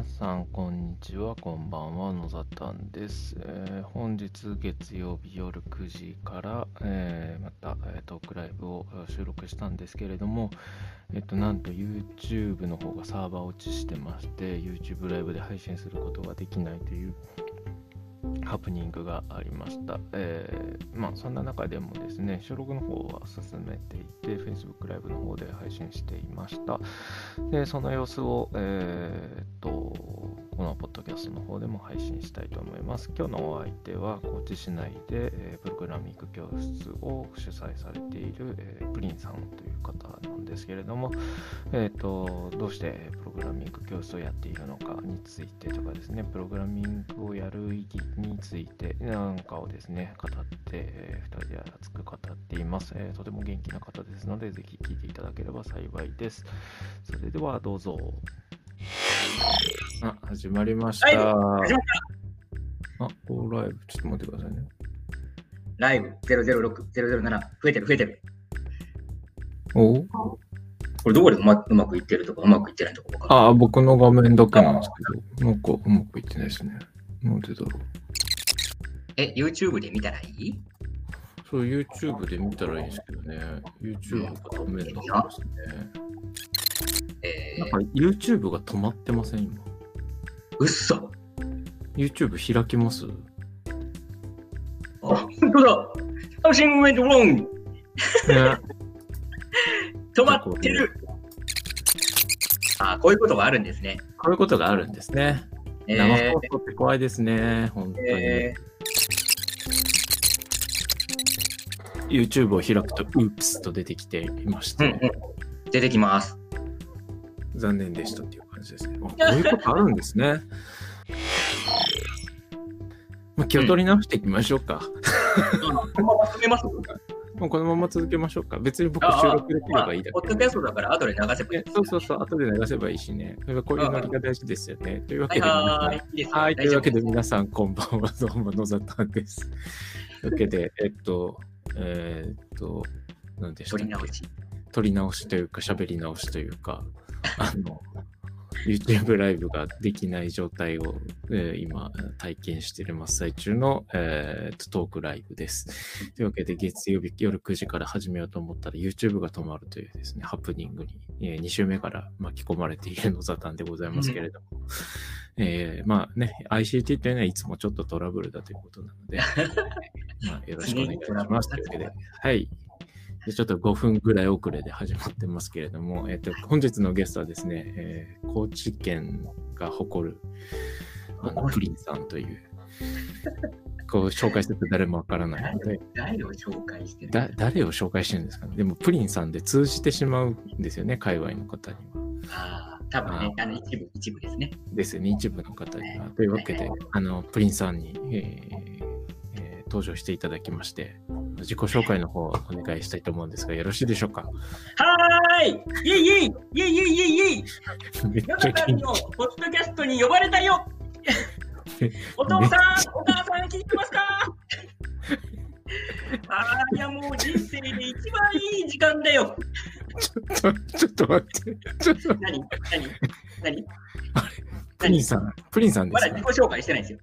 皆さん、こんにちは。こんばんは。野ざたんです、えー本日月曜日夜9時から、えーまた、えートークライブを収録したんですけれども、えっと、なんと YouTube の方がサーバー落ちしてまして、YouTube ライブで配信することができないというハプニングがありました。えーまあ、そんな中でもですね、収録の方は進めていて、Facebook ライブの方で配信していました。で、その様子を、えーっと、このポッドキャストの方でも配信したいと思います。今日のお相手は、高知市内で、えプログラミング教室を主催されている、えプリンさんという方なんですけれども、えーっと、どうしてプログラミング教室をやっているのかについてとかですね、プログラミングをやる意義についてなんかをですね、語って、え2人で熱く語っています、えーとても元気な方ですので、ぜひ聞いていただければ幸いです。それではどうぞ。あ、始まりました。あ、こうライブ、ちょっと待ってくださいね。ライブ006、007、増えてる増えてる。お？うこれどこでうまうまくいってるとかうまくいってないとか分かるあ、僕の画面だけなんですけど、なんかうまくいってないですね。なんでだろう。え、YouTube で見たらいい？そう、YouTube で見たらいいんですけどね。YouTube がダメだったんですね。えなんか YouTube が止まってません、今？ー、うっそ YouTube 開きます？あ、本当だ Something went wrong! ね。止まってるあ、こういうことがあるんですね。こういうことがあるんですね。え生ー放送って怖いですね、本当に。え YouTube を開くと、ウープスと出てきていましーうんて、うん、出てきます。残念でしたっていう感じですね。あこういうことあるんですね。まあ、気を取り直していきましょうか。このまま進めます？もうこのまま続けましょうか。別に僕収録できればいいだけポッドキャストだから後で流せばいいえそうそうそう、後で流せばいいしね。やっぱこういうノリが大事ですよね。というわけではいというわけで皆さん、こんばんは。どうも、野里です。というわけで、えっと、えーっと、何でしたっけ？取り直し。撮り直しというか、喋り直しというか、あの、YouTube ライブができない状態を、えー今体験している真っ最中の、えーとトークライブです。というわけで月曜日夜9時から始めようと思ったら YouTube が止まるというですね、ハプニングに、え2週目から巻き込まれているのザタンでございますけれども、えーまあね、ICT というのはいつもちょっとトラブルだということなので、まあ、よろしくお願いします。というわけで、はい。でちょっと5分ぐらい遅れで始まってますけれども、えっと、本日のゲストはですね、えー高知県が誇るあのプリンさんという、こう紹介すると誰もわからないので、誰を紹介してるだ誰を紹介してるんですかね。でも、プリンさんで通じてしまうんですよね、界隈の方には。ああ、多分ね、あの一部、一部ですね。ですよね、一部の方には。はいというわけではい、あの、プリンさんに、えーえー登場していただきまして、自己紹介の方をお願いしたいと思うんですが、よろしいでしょうか？はーい。イェイイェイイェイイェイイェイめっヨちゃ元ナタンのポッドキャストに呼ばれたよ。お父さん、お母さん聞いてますか？あーいやもう人生で一番いい時間だよ。気ちょっと、ちょっと待って。ちょっと、何？何？何？プリンさん、プリンさんでか？ますだ自己紹介してないんですよ。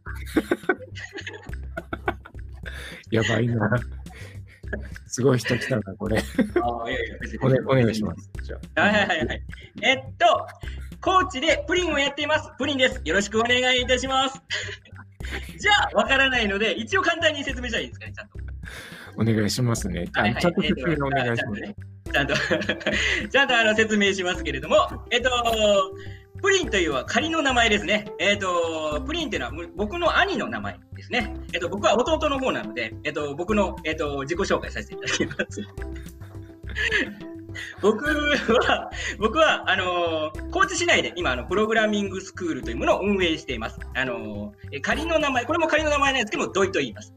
やばいな。すごい人来たな、これ。ああ、いやいや、別に。お,、願いします。じゃあはいはいはいはい。えっと、高知でプリンをやっています。プリンです。よろしくお願いいたします。じゃあ、わからないので、一応簡単に説明したらいいですかね、ちゃんと。お願いしますね。あはいはいちゃんと説明お願いします。ちゃんと、ちゃんとあの説明しますけれども、えっと、プリンというのは仮の名前ですね。えっと、プリンというのは僕の兄の名前ですね。えっと、僕は弟の方なので、えっと、僕の、えっと、自己紹介させていただきます。僕は、僕は、あの高知市内で今、あの、プログラミングスクールというものを運営しています。あの仮の名前、これも仮の名前なんですけども、ドイと言います。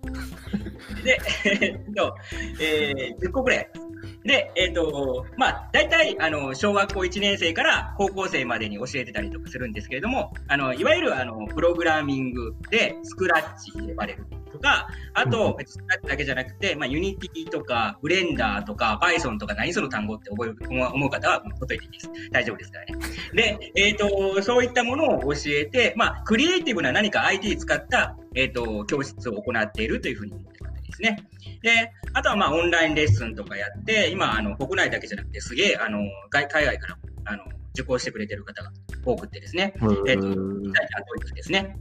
で、えっと、えー10個ぐらいあります。で、えっ、と、まあ、大体、あの、小学校1年生から高校生までに教えてたりとかするんですけれども、あの、いわゆる、あの、プログラミングで、スクラッチと呼ばれるとか、あと、スクラッチだけじゃなくて、まあ、 Unity とか、ブレンダーとか、Python とか、何その単語って覚える、思う方は、ほっといていいです。大丈夫ですからね。で、えっ、と、そういったものを教えて、まあ、クリエイティブな何か IT 使った、えっ、と、教室を行っているというふうにですね。で、あとはまあオンラインレッスンとかやって、今、あの、国内だけじゃなくて、すげえ、あの、海外からも、あの、受講してくれてる方が多くてですね、えっ、と、イタリア、ドイツですね。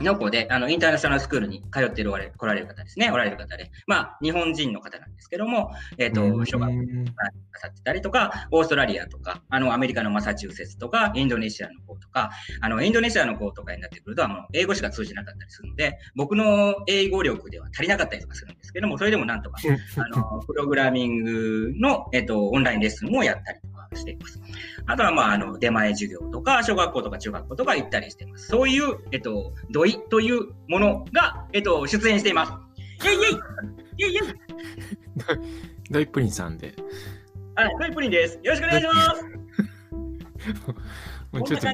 の子で、あの、インターナショナルスクールに通ってる来られる方ですね、おられる方で、まあ、日本人の方なんですけども、えっ、ー、と、小学校なさってたりとか、オーストラリアとか、あの、アメリカのマサチューセッツとか、インドネシアの子とか、あの、インドネシアの子とかになってくると、あの、英語しか通じなかったりするので、僕の英語力では足りなかったりとかするんですけども、それでもなんとか、あの、プログラミングの、えっ、ー、と、オンラインレッスンをやったりしています。あとは、まあ、あの、出前授業とか、小学校とか中学校とか行ったりしています。そういう、えっ、ー、と、土井というものが、えっ、と、出演しています。イェイイェイイェイイェイ ドイプリンさんで。はい、ドイプリンです。よろしくお願いします。もうちょっとあ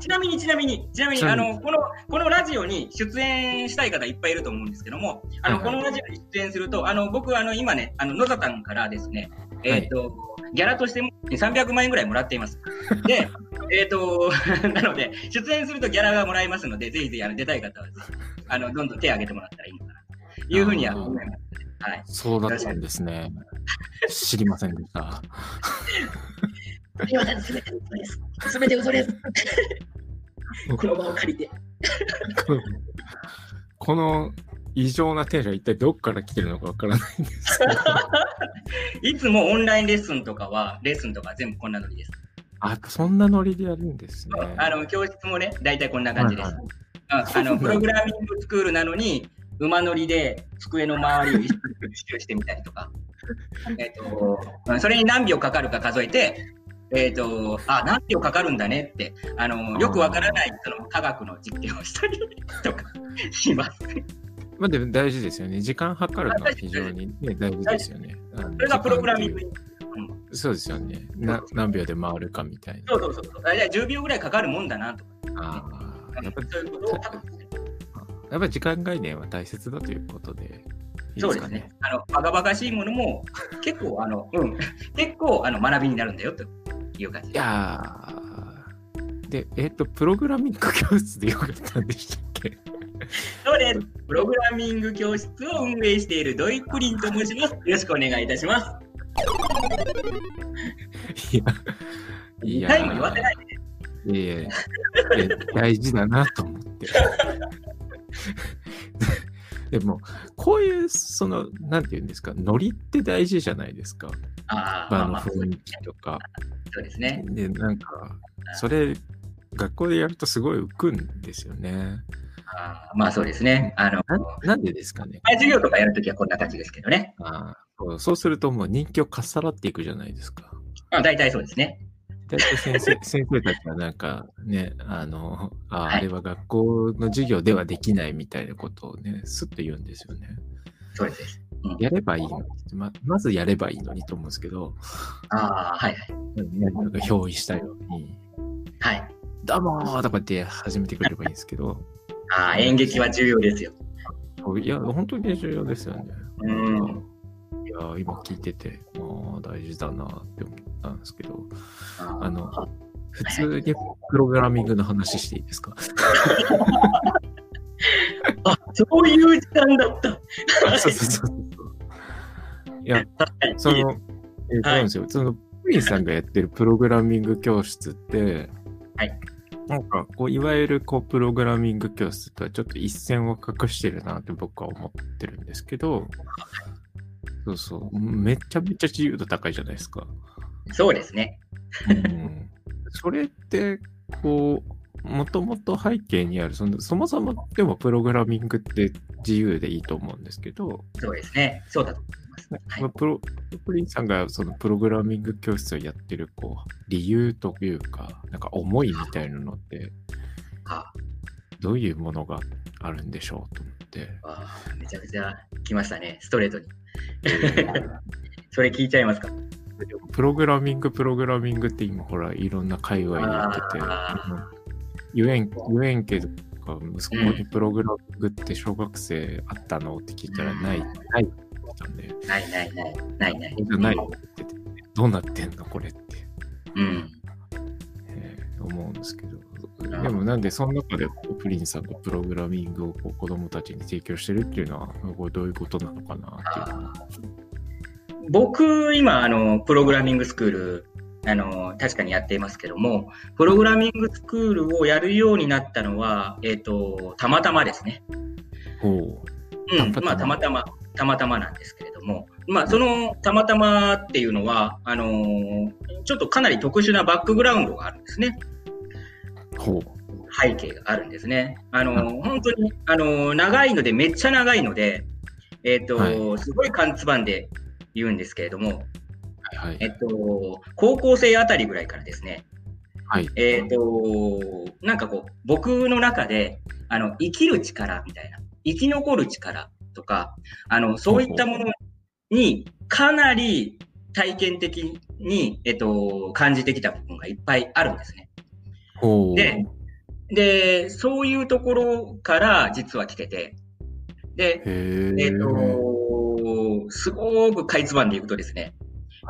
ちなみに、ちなみに、ちなみに、あの、この、このラジオに出演したい方いっぱいいると思うんですけども、あの、はいはい、このラジオに出演すると、あの、僕、あの、今ね、あの、野田さんからですね、えっ、ー、と、はい、ギャラとして300万円ぐらいもらっています。で、えっ、と、なので、出演するとギャラがもらえますので、ぜひぜひ、あの、出たい方は、あの、どんどん手を挙げてもらったらいいのかな、というふうには思います。はい。そうだったんですね。知りませんでした。すみません、すべて嘘です。すべて嘘です。この場を借りて。この異常なテンション、一体どこから来てるのかわからないんですけど。いつもオンラインレッスンとかは、レッスンとか全部こんなノリです。あ、そんなノリでやるんですね。あの教室もね、大体こんな感じです。はいはい、あのプログラミングスクールなのに、馬乗りで机の周りを一周してみたりとか、えっと、それに何秒かかるか数えて、えっ、ー、と、あ、何秒かかるんだねって、あの、よくわからないその科学の実験をしたりとかします。まあでも大事ですよね。時間計るのは非常に、ね、大事ですよね。それがプログラミング。そうですよねな。何秒で回るかみたいな。そうそうそう。じゃあ10秒ぐらいかかるもんだなとか、ね。ああ、やっぱり。やっぱり時間概念は大切だということで。いいでね、そうですね。あの、バカバカしいものも結構、あの、うん、結構あの学びになるんだよという感じ。いやで、えっ、ー、と、プログラミング教室でよかったんでしたっけ？そ。プログラミング教室を運営しているドイプリンと申します。よろしくお願いいたします。いや、いや、言わせないで、ね。いやいや、大事だなと思って。でも、こういう、その、なんていうんですか、ノリって大事じゃないですか。ああ、の雰囲気とか。そうですね。で、なんか、それ、学校でやるとすごい浮くんですよね。あまあそうですね。あのなんでですかね。授業とかやるときはこんな感じですけどね。あそうそうするともう人気をかっさらっていくじゃないですか。あ大体そうですね。大体先生 先生たちはなんかね、あの、あ,、はい、あれは学校の授業ではできないみたいなことをね、すっと言うんですよね。そうです。うん、やればいいのにま、まずやればいいのにと思うんですけど、ああ、はいはい。なんか表意したように、はい。どうもーとかって始めてくれればいいんですけど、ああ、演劇は重要ですよ。いや、本当に重要ですよね。うん。いや、今聞いてて、まあ、大事だなって思ったんですけど、あの、普通にプログラミングの話していいですか？あ、そういう時間だった。そうそうそうそう。いや、その、えー、そうなんですよ。その、プリンさんがやってるプログラミング教室って、はい。なんか、こう、いわゆる、こう、プログラミング教室とはちょっと一線を画してるなって僕は思ってるんですけど、そうそう、めちゃめちゃ自由度高いじゃないですか。そうですね。うん、それって、こう、もともと背景にあるその、そもそもでもプログラミングって自由でいいと思うんですけど、そうですね。そうだと思いはい、プロプリンさんがそのプログラミング教室をやってるこう理由というか、なんか思いみたいなのって、どういうものがあるんでしょうと思って。あめちゃくちゃ来ましたね、ストレートに。それ聞いちゃいますか？プログラミング、プログラミングって今、ほら、いろんな界隈で言ってて、言えん、言えんけど、息子にプログラミングって小学生あったのって聞いたら、ない、ない。って言ったんで。ないないない、ないない。じゃないって言ってて、どうなってんのこれって。うん。えー、思うんですけど。でもなんでその中でプリンさんがプログラミングをこう子供たちに提供してるっていうのはこれどういうことなのかなっていう僕今あのプログラミングスクールあの確かにやっていますけどもプログラミングスクールをやるようになったのは、えーと、たまたまですね。ほううんまあ、たまたまたまたまなんですけれども、まあ、そのたまたまっていうのはあのー、ちょっとかなり特殊なバックグラウンドがあるんですね。背景があるんですね。あの、本当に、あの、長いので、めっちゃ長いので、えっ、ー、と、はい、すごい缶つばんで言うんですけれども、はい、えっと、高校生あたりぐらいからですね、はい、えっ、と、なんかこう、僕の中で、あの、生きる力みたいな、生き残る力とか、あの、そういったものにかなり体験的に、えっと、感じてきた部分がいっぱいあるんですね。で、で、そういうところから実は来てて、で、えっ、ー、と、すごくかいつまんでいくとですね、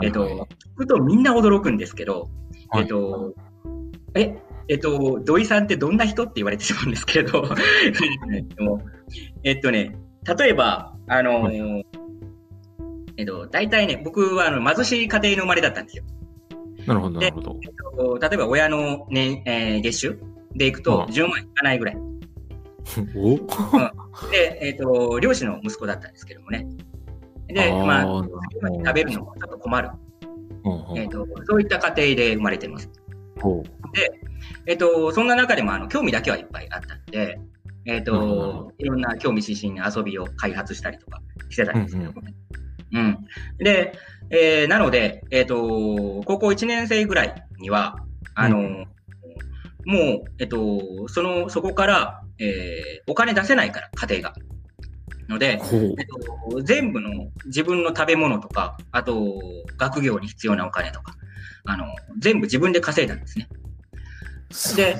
えっ、ー、と、聞くとみんな驚くんですけど、えっ、ー、と、え、えっと、土井さんってどんな人って言われてしまうんですけど、えっとね、例えば、あの、はい、えっと、大体ね、僕はあの貧しい家庭の生まれだったんですよ。なるほど、なるほど。えっと、例えば親の、ねえー、月収でいくと10万いかないぐらい。お、うん、で、えっ、ー、と、漁師の息子だったんですけどもね。で、まあ、食べるのもちょっと困る。えーと、そういった家庭で生まれてます。で、えっ、ー、と、そんな中でもあの興味だけはいっぱいあったんで、えっ、ー、と、いろんな興味津々な遊びを開発したりとかしてたんですけどもね。うん、うん、で、えー、なので、えっ、ー、と、高校1年生ぐらいには、あの、うん、もう、えっ、と、その、そこから、えー、お金出せないから、家庭が。ので、えっと、全部の自分の食べ物とか、あと、学業に必要なお金とか、あの、全部自分で稼いだんですね。で、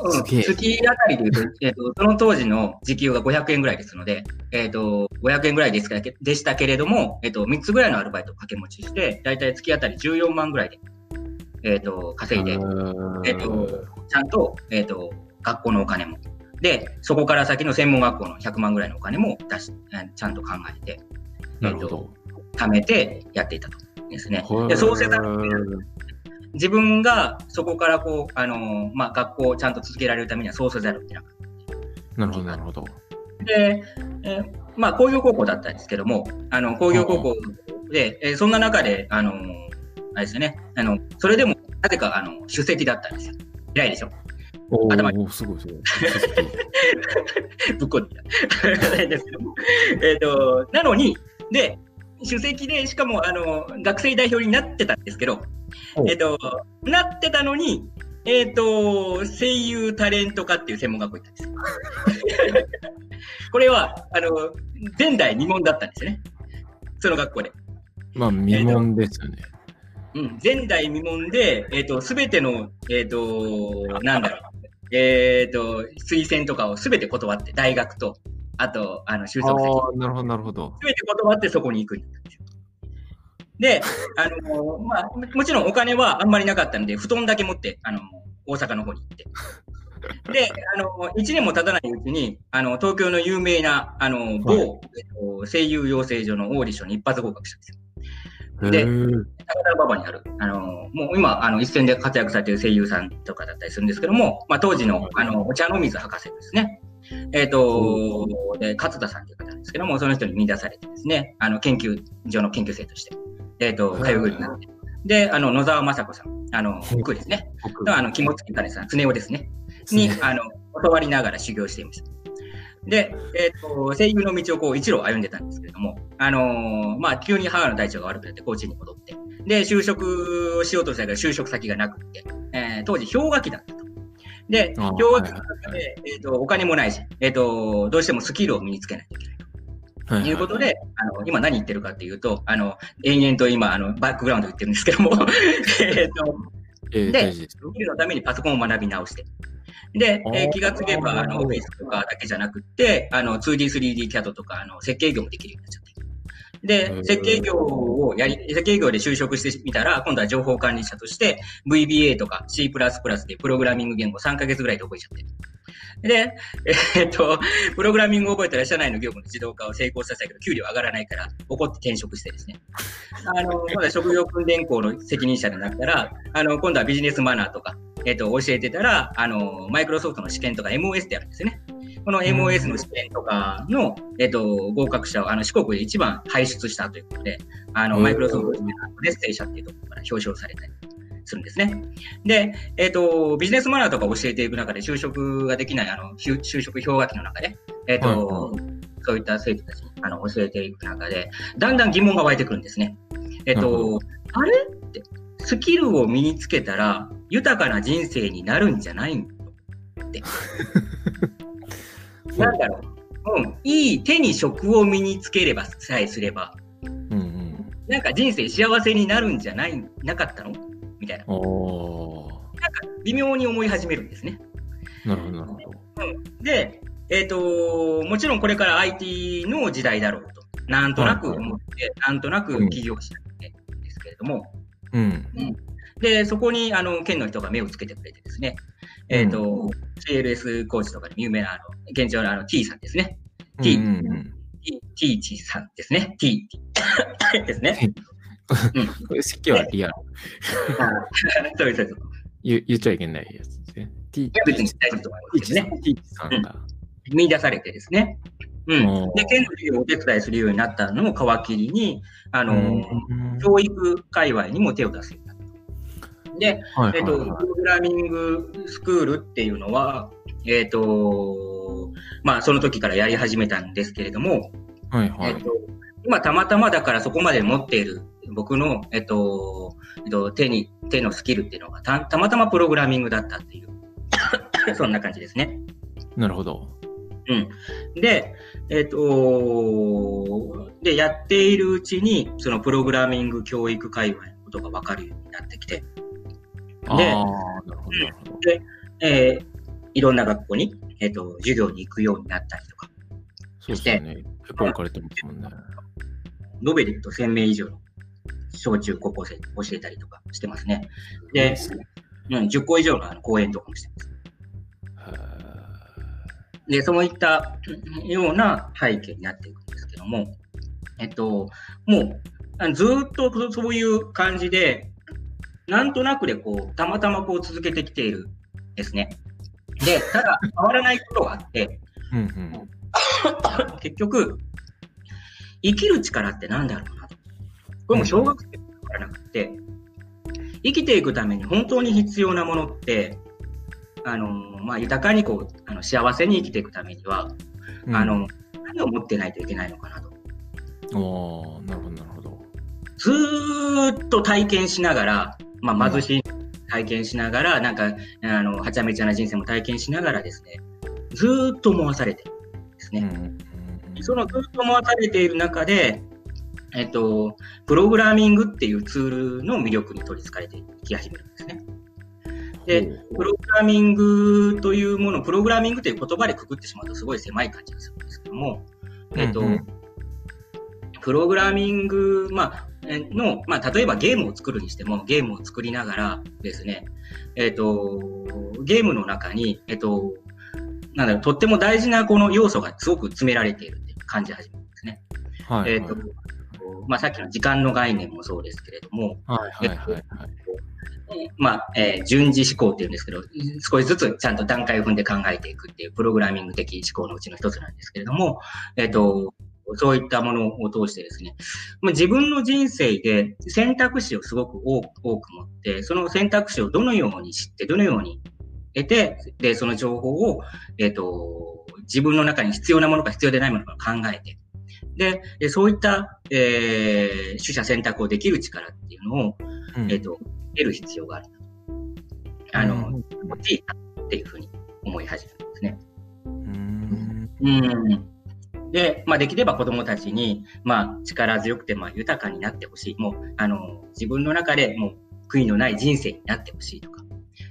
うん、月。あたりでいうと、えっ、と、その当時の時給が500円ぐらいですので、えっ、と、500円ぐらいですかでしたけれども、えっ、と、3つぐらいのアルバイトを掛け持ちして、だいたい月あたり14万ぐらいで、えっ、と、稼いで、えっ、と、ちゃんと、えっ、と、学校のお金も。で、そこから先の専門学校の100万ぐらいのお金も出し、ちゃんと考えて、えっ、と、貯めてやっていたとですね。で、そうせざる自分がそこからこう、あのまあ、学校をちゃんと続けられるためにはそうせざるを得なかった。なるほど、なるほど。で、えー、まあ、工業高校だったんですけども、あの、工業高校で、えー、そんな中で、あのあれですね、あの、それでも、なぜか、あの、首席だったんですよ。偉いでしょ。頭に。すごいすごい。ぶっこんでた。ですけどえっと、なのに、で、首席で、しかも、あの、学生代表になってたんですけど、えっと、なってたのに、えっ、と、声優タレント科っていう専門学校行ったんです。これは、あの、前代未聞だったんですよね。その学校で。まあ、未聞ですよね。うん、前代未聞で、えっ、ー、と、すべての、えっ、ー、と、なんだろう、えっ、ー、と、推薦とかをすべて断って、大学と、あと、あの、就職先。なるほど、なるほど。すべて断ってそこに行くんですよ。で、あのまあ、もちろんお金はあんまりなかったので、布団だけ持って、あの大阪の方に行って。で、あの、1年も経たないうちに、あの、東京の有名な、あの、某、はい、えっと、声優養成所のオーディションに一発合格したんですよ。で、高田馬場にある、あの、もう今、あの、一戦で活躍されている声優さんとかだったりするんですけども、まあ、当時の、あの、お茶の水博士ですね。えっ、ー、と、で、勝田さんという方なんですけども、その人に見出されてですね、あの、研究所の研究生として、えっ、ー、と、通うようになって。で、あの、野沢雅子さん、あの、僕ですね。あの、肝付金さん、常雄ですね。に、あの、教わりながら修行していました。で、えっ、ー、と、声優の道をこう一路歩んでたんですけれども、あのー、まあ、急に母の体調が悪くなって高知に戻って、で、就職をしようとしたけど就職先がなくて、えー、当時氷河期だったと。で、氷河期の中で、えっ、ー、と、お金もないし、えっ、と、どうしてもスキルを身につけないといけないと。ということで、あの、今何言ってるかっていうと、あの、延々と今、あの、バックグラウンド言ってるんですけども、えっと、えー、で、スキルのためにパソコンを学び直して。で、えー気がつけば、あの、オフィスとかだけじゃなくて、あの、2D、3D キャドとか、あの、設計業もできるようになっちゃ。で、設計業をやり、設計業で就職してみたら、今度は情報管理者として VBA とか C++ でプログラミング言語3ヶ月ぐらいで覚えちゃって。で、えーっと、プログラミングを覚えたら社内の業務の自動化を成功させたけど、給料上がらないから、怒って転職してですね。あの、今度は職業訓練校の責任者になったら、あの、今度はビジネスマナーとか、えっ、と、教えてたら、あの、マイクロソフトの試験とか MOS ってあるんですよね。この MOS の試験とかの、えっ、と、合格者を、あの、四国で一番輩出したということで、あの、うんマイクロソフトのレッセイ社っていうところから表彰されたりするんですね。で、えっ、と、ビジネスマナーとか教えていく中で、就職ができない、あの、就就職氷河期の中で、えっ、と、そういった生徒たちにあの教えていく中で、だんだん疑問が湧いてくるんですね。えっ、と、あれ？って、スキルを身につけたら豊かな人生になるんじゃないの？って。なんだろう。うん。いい手に職を身につければさえすれば、うんうん。なんか人生幸せになるんじゃない、なかったの？みたいな。なんか微妙に思い始めるんですね。なるほど、なるほど。で、えっ、と、もちろんこれから IT の時代だろうと。なんとなく思って、なんとなく起業したんですけれども、うん。で、そこに、あの、県の人が目をつけてくれてですね、えっ、と、CLS コーチとかで有名な、あの、現状のあの T さんですね。T うんうんうん。T、T チさんですね。T、ですね。うんこれ席はリアル。あ そうです、そうです。言言っちゃいけないやつですね。T いや、別に大丈夫と思いますね。T さんが。見出されてですね。うん。で、県の授業をお手伝いするようになったのを皮切りに、あの、うん教育界隈にも手を出す。で、はいえっと、プログラミングスクールっていうのは、えっと、まあ、その時からやり始めたんですけれども、はいはいえっ。と、今たまたまだからそこまで持っている僕の、えっと、えっと、手に、手のスキルっていうのがたたまたまプログラミングだったっていう、そんな感じですね。なるほど。うん。で、えっ、と、で、やっているうちに、そのプログラミング教育界隈のことが分かるようになってきて、でなるほど、なるほど。えーいろんな学校に、えっ、と、授業に行くようになったりとか、そうですよね。結構行かれてますもんね。延べで言うと1000名以上の小中高校生に教えたりとかしてますね。で、うん、10個以上の講演とかもしてます。へで、そういったような背景になっていくんですけども、えっと、もう、ずーっとそそういう感じで、なんとなくでこう、たまたまこう続けてきているんですね。で、ただ、変わらないことがあって、ーうんうん。結局、生きる力って何だろうなと。これも小学生からなくて、生きていくために本当に必要なものって、あの、まあ、豊かにこう、あの幸せに生きていくためには、うんあ、の、何を持ってないといけないのかなと。おーなるほど、なるほど。ずーっと体験しながら、まあ、貧しい体験しながら、なんか、あの、はちゃめちゃな人生も体験しながらですね、ずーっと思わされてるんですね。うんそのずっと思わされている中で、えっと、プログラミングっていうツールの魅力に取り憑かれていき始めるんですね。で、プログラミングというもの、プログラミングという言葉でくくってしまうとすごい狭い感じがするんですけども、えっと、うんうんプログラミング、まあ、えの、まあ、例えばゲームを作るにしても、ゲームを作りながらですね、えっ、と、ゲームの中に、えっ、と、なんだろう、とっても大事なこの要素がすごく詰められているって感じ始めるんですね。はいえっ、と、まあ、さっきの時間の概念もそうですけれども、はいはいはいはい。まあ、えー順次思考っていうんですけど、少しずつちゃんと段階を踏んで考えていくっていうプログラミング的思考のうちの一つなんですけれども、えっ、と、そういったものを通してですね、まあ、自分の人生で選択肢をすごく多く多く持って、その選択肢をどのように知って、どのように得て、で、その情報を、えっ、と、自分の中に必要なものか必要でないものか考えて、で、でそういった、えー、取捨選択をできる力っていうのを、うんえっ、と、得る必要がある。あの、うん欲しいなっていうふうに思い始めるんですね。うんうん。で、まあ、できれば子供たちに、まあ、力強くて、まあ、豊かになってほしい。もう、あの、自分の中でもう、悔いのない人生になってほしいとか、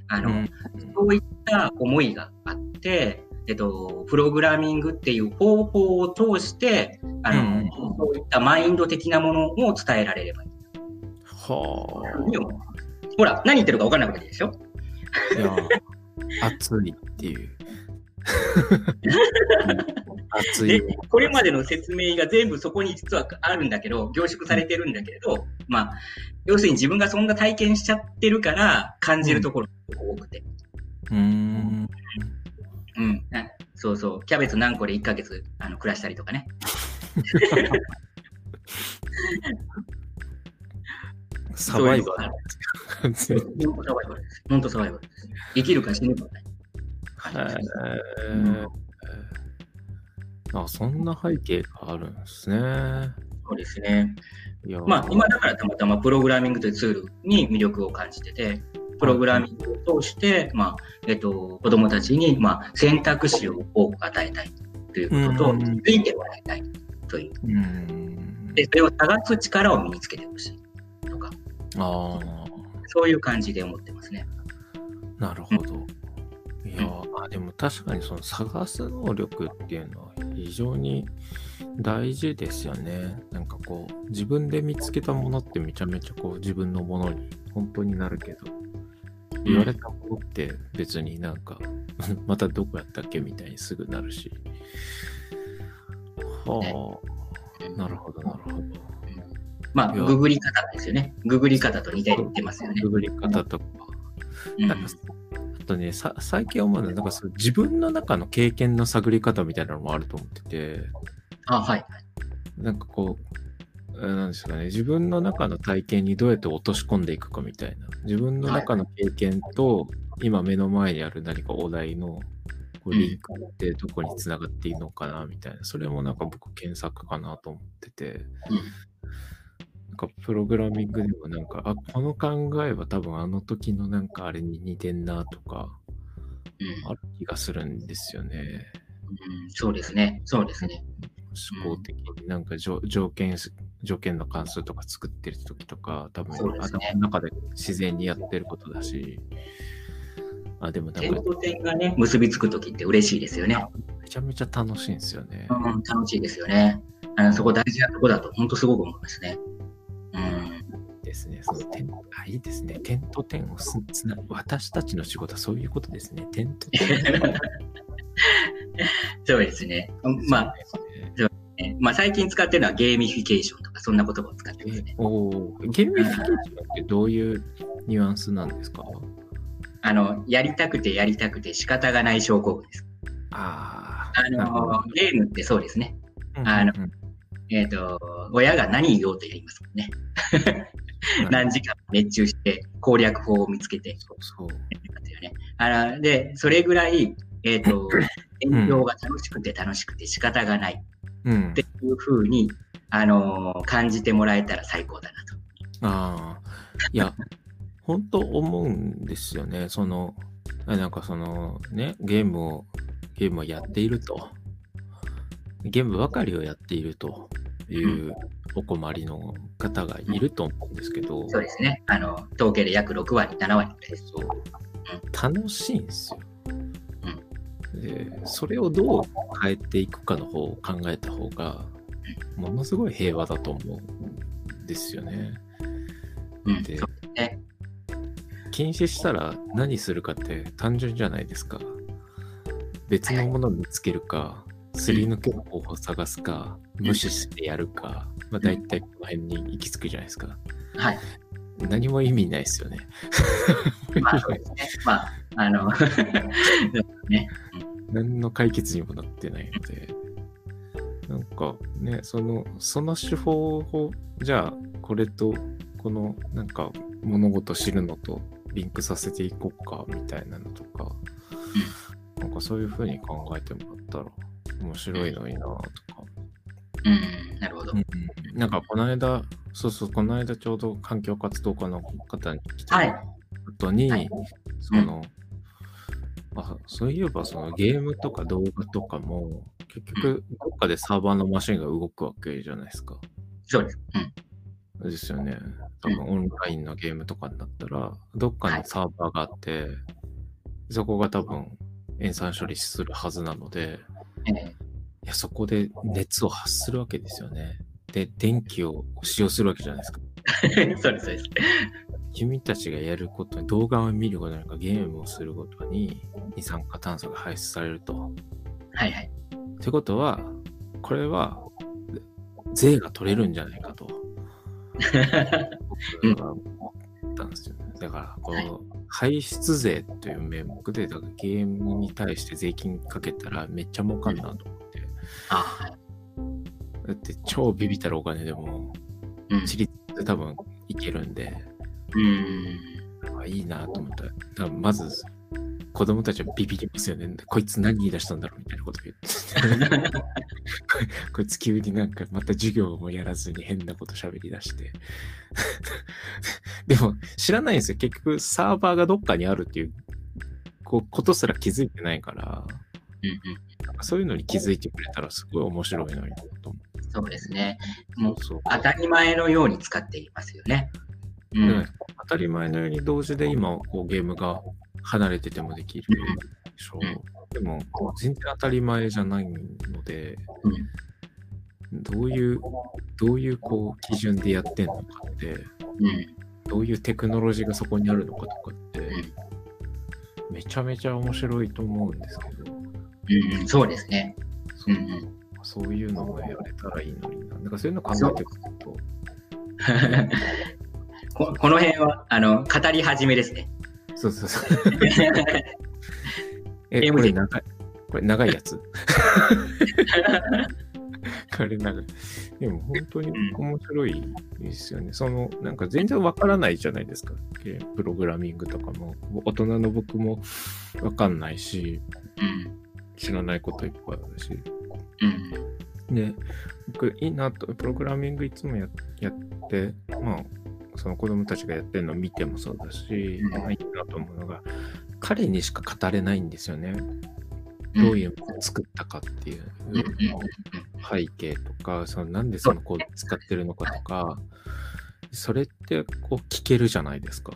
あの、うん、そういった思いがあって、えっと、プログラミングっていう方法を通して、あの、うん、そういったマインド的なものを伝えられればいい。はあ。ほら、何言ってるか分からなくていいでしょ？いや、熱いっていう。熱い。で、これまでの説明が全部そこに実はあるんだけど、凝縮されてるんだけれど、まあ、要するに自分がそんな体験しちゃってるから感じるところが多くて。うん。うん。そうそう。キャベツ何個で1ヶ月あの暮らしたりとかね。サバイバル。本当サバイバルです。本当サバイバルです。生きるか死ぬかね。へあ、そんな背景があるんですね。そうですね。まあ、今だからたまたまプログラミングというツールに魅力を感じてて、プログラミングを通して、まあ、えっと、子供たちに、まあ、選択肢を多く与えたいということと、気づいてもらいたいという。で、それを探す力を身につけてほしいとか。あそういう感じで思ってますね。なるほど。いや、あでも確かにその探す能力っていうのは非常に大事ですよね。なんかこう、自分で見つけたものってめちゃめちゃこう自分のものに本当になるけど、言われたものって別になんか またどこやったっけみたいにすぐなるし。はあ、なるほど、なるほど。まあ、ググり方ですよね。ググり方と似てますよね。ググり方とか。なんかとね、さ最近思うのは、なんかその自分の中の経験の探り方みたいなのもあると思ってて、あ、はい。なんかこう、なんですかね、自分の中の体験にどうやって落とし込んでいくかみたいな、自分の中の経験と、今目の前にある何かお題のこうリンクってどこにつながっていいのかなみたいな、それもなんか僕検索かなと思ってて、なんかプログラミングでもなんか、あ、この考えは多分あの時のなんかあれに似てんなとか、ある気がするんですよね。うん、そうですね。そうですね。思考的になんか条件、条件の関数とか作ってる時とか、多分、ね、頭の中で自然にやってることだし、あ、でもなんか。点がね、結びつく時って嬉しいですよね。めちゃめちゃ楽しいんですよね。うん、楽しいですよね。あのそこ大事なとこだと、本当すごく思いますね。いいですね。点と点をつな私たちの仕事はそういうことですね。点と点。そうですね。まあ、ね、まあ、最近使ってるのはゲーミフィケーションとか、そんな言葉を使ってますね。おゲーミフィケーションってどういうニュアンスなんですか？あの、やりたくてやりたくて仕方がない症候群です。ああの、ゲームってそうですね。あの、えっ、ー、と、親が何言おうとやりますもんね。何時間熱中して攻略法を見つけて。そうそう。ね、あで、それぐらい、えっ、ー、と、勉強が楽しくて楽しくて仕方がない。っていうふうに、あのー、感じてもらえたら最高だなと。ああ。いや、本当思うんですよね。その、なんかそのね、ゲームを、ゲームをやっていると。ゲームばかりをやっているというお困りの方がいると思うんですけど、そうですね。あの、統計で約6割、7割です。そう楽しいんですよ。うん、で、それをどう変えていくかの方を考えた方が、ものすごい平和だと思うんですよね。うん、で、ね、禁止したら何するかって単純じゃないですか。別のものを見つけるか、すり抜ける方法を探すか、無視してやるか、まあ、大体この辺に行き着くじゃないですか。はい。何も意味ないですよね。まあ、そうですね。まあ、あの ね。何の解決にもなってないので、なんかね、その、その手法を、じゃあ、これと、この、なんか、物事知るのとリンクさせていこうか、みたいなのとか、うん、なんかそういうふうに考えてもらったら、面白いのになとか。うん、なるほど。うん、なんかこの間、そうそう、この間ちょうど環境活動家の方に来た後に、はい、その、うん、あそういえばそのゲームとか動画とかも結局、どっかでサーバーのマシンが動くわけじゃないですか。そうです。うん。ですよね。多分オンラインのゲームとかになったら、どっかにサーバーがあって、そこが多分塩酸処理するはずなので、えいや、そこで熱を発するわけですよね。で、電気を使用するわけじゃないですか。え そうです、そうです。君たちがやることに、動画を見ることなんかゲームをすることに二酸化炭素が排出されると。はいはい。ってことは、これは税が取れるんじゃないかと。僕は思ったんですよね。だから、この排出税という名目で、だからゲームに対して税金かけたらめっちゃ儲かるなと思って。あはい。だって超ビビったるお金でも、うん。自立で多分いけるんで、うん。あいいなと思った。らまず、子供たちはビビりますよね。こいつ何言い出したんだろうみたいなこと言って。こ こいつ急になんかまた授業もやらずに変なこと喋り出して。でも知らないんですよ。結局サーバーがどっかにあるっていうことすら気づいてないから、うんなんかそういうのに気づいてくれたらすごい面白いのと思うん。そうですね。もうう。そう当たり前のように使っていますよね。うでん。当たり前のように同時で今こうゲームが離れててもできるでしょう。でも全然当たり前じゃないので、どういう、どういうこう基準でやってんのかって、うん。どういうテクノロジーがそこにあるのかとかって、うんめちゃめちゃ面白いと思うんですけど、うん。うん。そうですね。そう。そういうのもやれたらいいのにな。なんかそういうの考えてくると、ここの辺は、あの、語り始めですね。そうそうそう。え、これ長い、これ長いやつ？これ長い。でも本当に面白いですよね。その、なんか全然わからないじゃないですか。プログラミングとかも。大人の僕もわかんないし、うん。知らないこといっぱいあるし。うん。で、僕いいなと、プログラミングいつもややって、まあ、その子供たちがやってるのを見てもそうだし、うんまあいいなと思うのが、彼にしか語れないんですよね。うん。どういうものを作ったかっていう。背景とか、そのなんでそのコード使ってるのかとか、それってこう聞けるじゃないですか。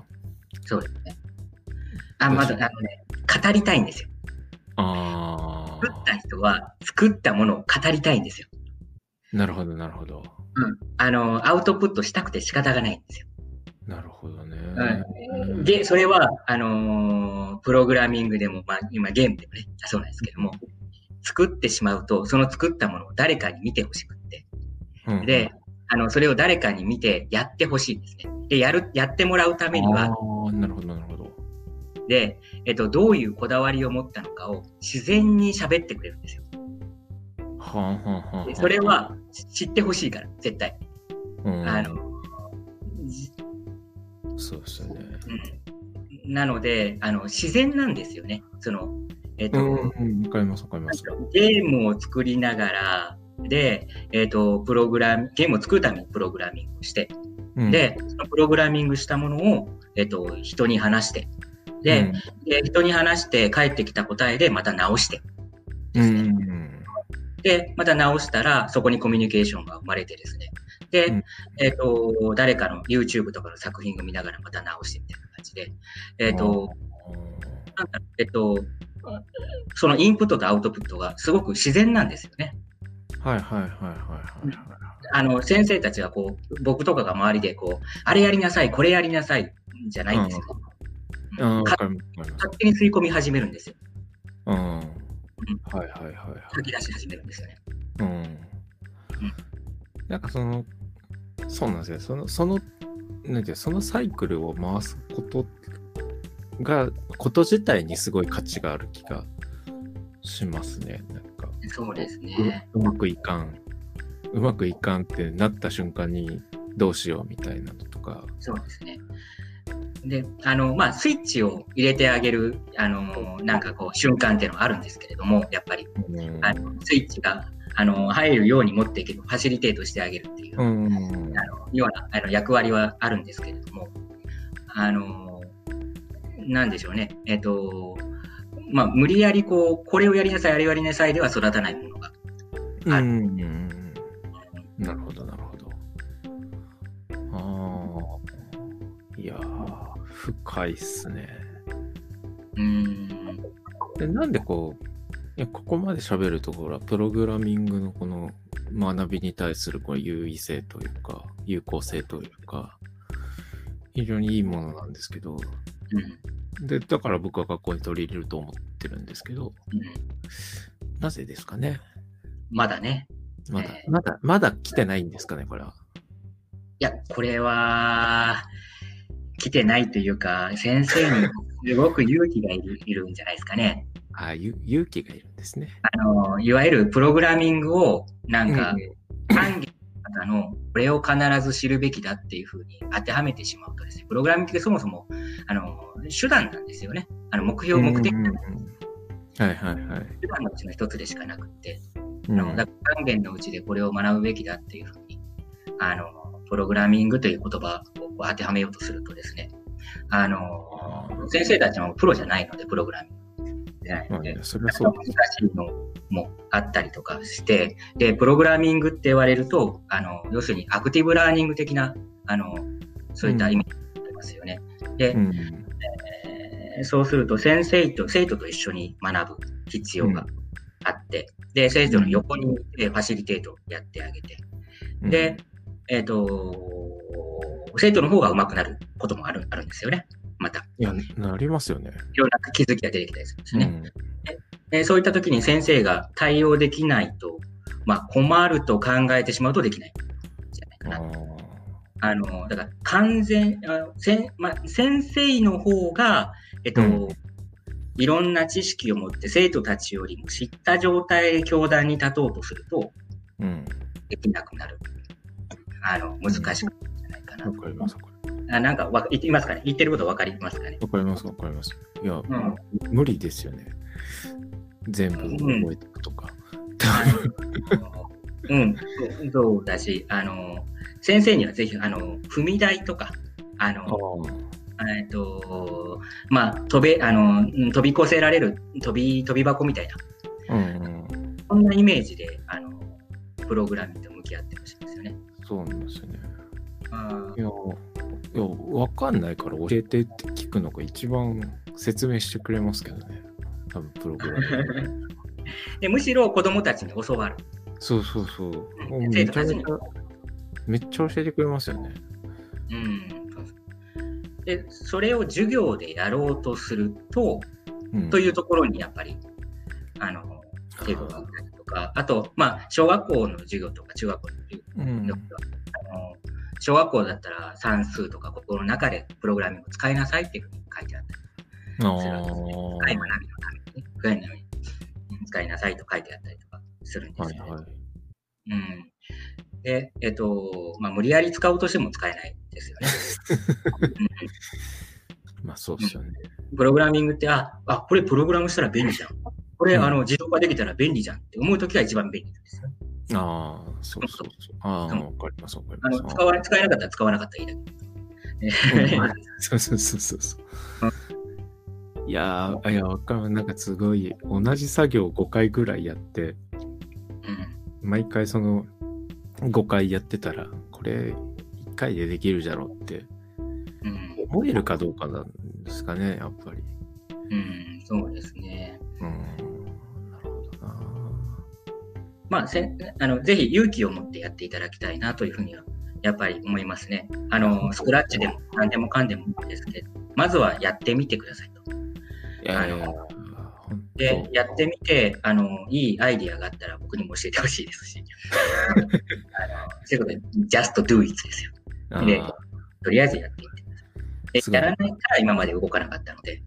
そうですね。あ、まず、あのね、語りたいんですよ。あ作った人は、作ったものを語りたいんですよ。あ、なるほど、なるほど。うん。あの、アウトプットしたくて仕方がないんですよ。なるほどね。うんで、それは、あのープログラミングでも、まあ、今ゲームでもね、そうなんですけども、作ってしまうと、その作ったものを誰かに見てほしくって、うんで、あの、それを誰かに見てやってほしいんですね。で、やる、やってもらうためにあは、あ、なるほど、なるほど。で、えっと、どういうこだわりを持ったのかを自然に喋ってくれるんですよ。それ、は知ってほしいから、絶対。うん、あの、じそうですよね。うん、なので、あの、自然なんですよね。その、えっと、うん、うんわかります、わかります。ゲームを作りながら、で、えっ、と、プログラム、ゲームを作るためにプログラミングをして、うん、で、そのプログラミングしたものを、えっ、と、人に話して、で、で人に話して帰ってきた答えでまた直して、うん、うん、で、また直したら、そこにコミュニケーションが生まれてですね。で、うんえっ、と、誰かの YouTube とかの作品を見ながらまた直してみたいな感じで、えっ、と、なんえっ、と、そのインプットとアウトプットがすごく自然なんですよね。はいはいはいはいはいはい。あの、先生たちがこう、僕とかが周りでこう、あれやりなさい、これやりなさい、じゃないんですよ。ああ、わかかります。わかります勝手に吸い込み始めるんですよ。うん。はいはいはいはい。吐き出し始めるんですよね。うん。なんかその、そうなんですよ。その、その、なんてそのサイクルを回すことが、こと自体にすごい価値がある気がしますね。なんか、そうですうね。うまくいかん。うまくいかんってなった瞬間にどうしようみたいなのとか。そうですね。で、あの、まあ、スイッチを入れてあげる、あの、なんかこう、瞬間っていうのはあるんですけれども、やっぱり、うんあのスイッチが、あの、入るように持っていける、ファシリテートしてあげるっていう、うん。あのようなあの役割はあるんですけれども、あの、なんでしょうね。えっと、まあ、無理やりこう、これをやりなさい、あれをやりなさいでは育たないものがある。うん。なるほど、なるほど。ああ。いやー、深いっすね。うん。で、なんでこう、いや、ここまで喋るところは、プログラミングのこの学びに対するこう優位性というか、有効性というか、非常にいいものなんですけど、うん。で、だから僕は学校に取り入れると思ってるんですけど、うんなぜですかね？まだね。まだ、えーまだ、まだ来てないんですかね、これは？いや、これは、来てないというか、先生にすごく勇気がいるいるんじゃないですかね。ああ、ゆ勇気がいるんですね。あの、いわゆるプログラミングを、なんか、うん単元の方の、これを必ず知るべきだっていうふうに当てはめてしまうとですね、プログラミングってそもそも、あの、手段なんですよね。あの、目標、目的のうんうんうんはいはいはい。手段のうちの一つでしかなくって、うんあのだから単元のうちでこれを学ぶべきだっていうふうに、あの、プログラミングという言葉を当てはめようとするとですね、あの、先生たちもプロじゃないので、プログラミングじゃないのでまあね、、それはそう難しいのもあったりとかして、で、プログラミングって言われると、あの、要するにアクティブラーニング的な、あの、そういった意味がありますよね。で、うん。えーそうすると先生と、生徒と一緒に学ぶ必要があって、で、生徒の横にいてファシリテートをやってあげて、で、えっ、と、生徒の方が上手くなることもあるあるんですよね。また、いや、なりますよね。いろんな気づきが出てきたりするんですね。うんえーそういった時に先生が対応できないと、まあ、困ると考えてしまうとできないんじゃないかな。ああの、だから完全、あせんまあ、先生の方が、えっと、うんいろんな知識を持って生徒たちよりも知った状態で教壇に立とうとすると、ーうん。できなくなる。あの、難しくなるんじゃないかな。わかります、わかります。あなんかわ、言っていますかね？言ってることわかりますかね？わかります、わかります。いや、うん。無理ですよね。全部覚えていくとか。うん、そうそうだし、あの、先生にはぜひ、あの、踏み台とか、あの、えっと、まあ、飛べ、あの、うん飛び越せられる、飛び、飛び箱みたいな、うんうん。そんなイメージで、あの、プログラミングと向き合って。そうなんですよね。あいや、いや、わかんないから教えてって聞くのが一番説明してくれますけどね。多分プログラム。ー でむしろ子供たちに教わる。そうそうそう。ちめっちゃ教えてくれますよね。うん。で、それを授業でやろうとすると、うん、というところにやっぱり、あの、がか、あと、まあ、小学校の授業とか中学校の授業うん。あの小学校だったら算数とかここの中でプログラミングを使いなさいっていうふうに書いてあったりあするんですね。ー深い学びのためにね、深い学びに使いなさいと書いてあったりとかするんですよね。はいはい。うん。で、えっと、まあ、無理やり使おうとしても使えないですよね。まあそうですよね。プログラミングって、あ、あ、これプログラムしたら便利じゃん。これ、うんあの、自動化できたら便利じゃんって思うときが一番便利なんですよ。ああ、そうそうそう。ああ、うんわかりますわかりあの、ます。使わ使えなかったら使わなかったらいいだけ。う んそうそうそうそうそう。いやー、いや、わかる。なんかすごい、同じ作業を5回ぐらいやって、うん毎回その5回やってたら、これ1回でできるじゃろってうん思えるかどうかなんですかね、やっぱり。うん、そうですね。うん、なるほどな。まあ、せあのぜひ勇気を持ってやっていただきたいなというふうには、やっぱり思いますね。あの、スクラッチでも何でもかんでもいいんですけど、まずはやってみてくださいと。いやいやで、やってみて、あの、いいアイディアがあったら僕にも教えてほしいですし。あの、そういうことで、just do it ですよ。当でとりあえずやってみてください。やらないから今まで動かなかったので、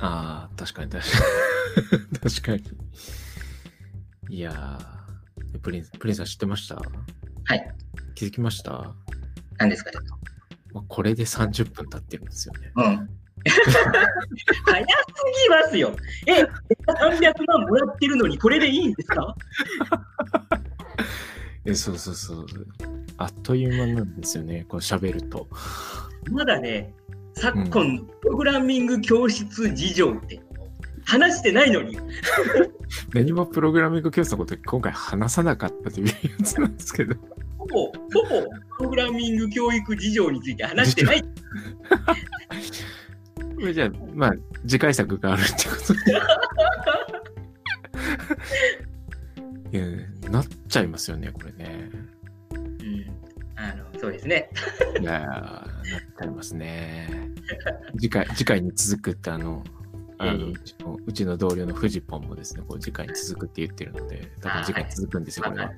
ああ、確かに確かに。確かに。いやー、プリンプリンさん知ってました？はい。気づきました、何ですか？ね。まあ、これで30分経ってるんですよね。うん。早すぎますよ。え、300万もらってるのにこれでいいんですか？え、そうそうそう。あっという間なんですよね、こう喋ると。まだね、昨今のプログラミング教室事情って話してないのに。何もプログラミング教室のこと今回話さなかったというやつなんですけど。ほぼ、ほぼ、プログラミング教育事情について話してない。これじゃあ、まあ、次回作があるってことで。いや、なっちゃいますよね、これね。うん。あの、そうですね。いやー、なっちゃいますね。次回、次回に続くって、あの、あのええうちのうちの同僚のフジポンもですね、こう次回に続くって言ってるので、多分次回続くんですよ、これは。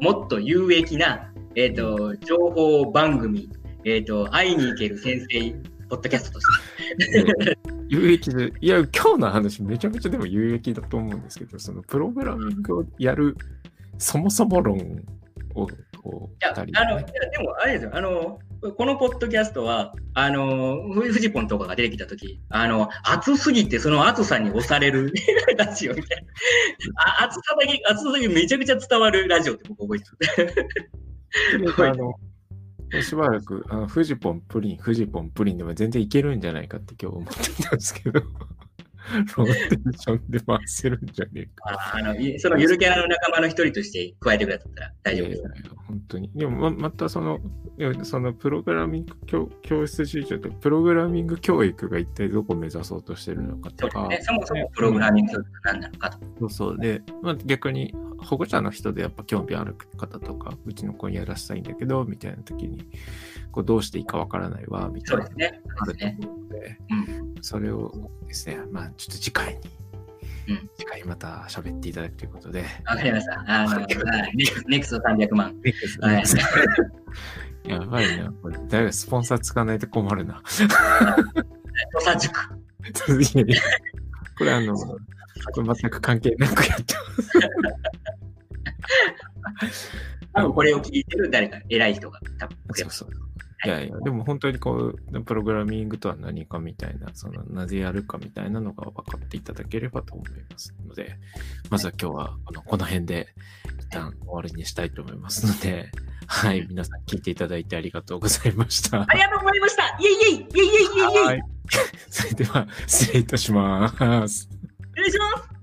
もっと有益な、えっ、と、情報番組、えっ、と、会いに行ける先生、ポッドキャストとして。有益で、いや、今日の話めちゃめちゃでも有益だと思うんですけど、そのプログラミングをやる、そもそも論を、こう、いや、あの、いでねやでも、あれですよ、あの、このポッドキャストは、あの、フフジポンとかが出てきたとき、あの、熱すぎて、その熱さに押される ラジオみたいな。あ熱さだけ、熱さだけめちゃくちゃ伝わるラジオって僕覚えてる。あの、しばらく、あのフジポンプリン、フジポンプリンでも全然いけるんじゃないかって今日思ってたんですけど、ローテーションで回せるんじゃねえか。ああの、いそのゆるキャラの仲間の一人として加えてくださったら大丈夫です。いやいやいや本当に。でもま、またその、そのプログラミング教教室市場とプログラミング教育が一体どこを目指そうとしてるのかとか、そね。そもそもプログラミング教育が何なのかと。そうそう。で、まあ、逆に保護者の人でやっぱ興味ある方とか、うちの子にやらせたいんだけど、みたいな時に、こうどうしていいかわからないわ、みたいうなそですね。あるとうん。それをですね、まあちょっと次回に、うん次回また喋っていただくということで、わかりました。あの、はいネクネクスト300万。はい。やばいな、これ。誰かスポンサーつかないと困るな。土佐塾。いやいやこれあの、これ全く関係なくやって 多分これを聞いてる誰か偉い人が多分。そうそう。いやいや、でも本当にこう、プログラミングとは何かみたいな、その、なぜやるかみたいなのが分かっていただければと思いますので、まずは今日はこのこの辺で一旦終わりにしたいと思いますので、はい、皆さん聞いていただいてありがとうございました。ありがとうございましたイェイイェイイェイイェイイェイイェイはい。それでは、失礼いたします。お願いします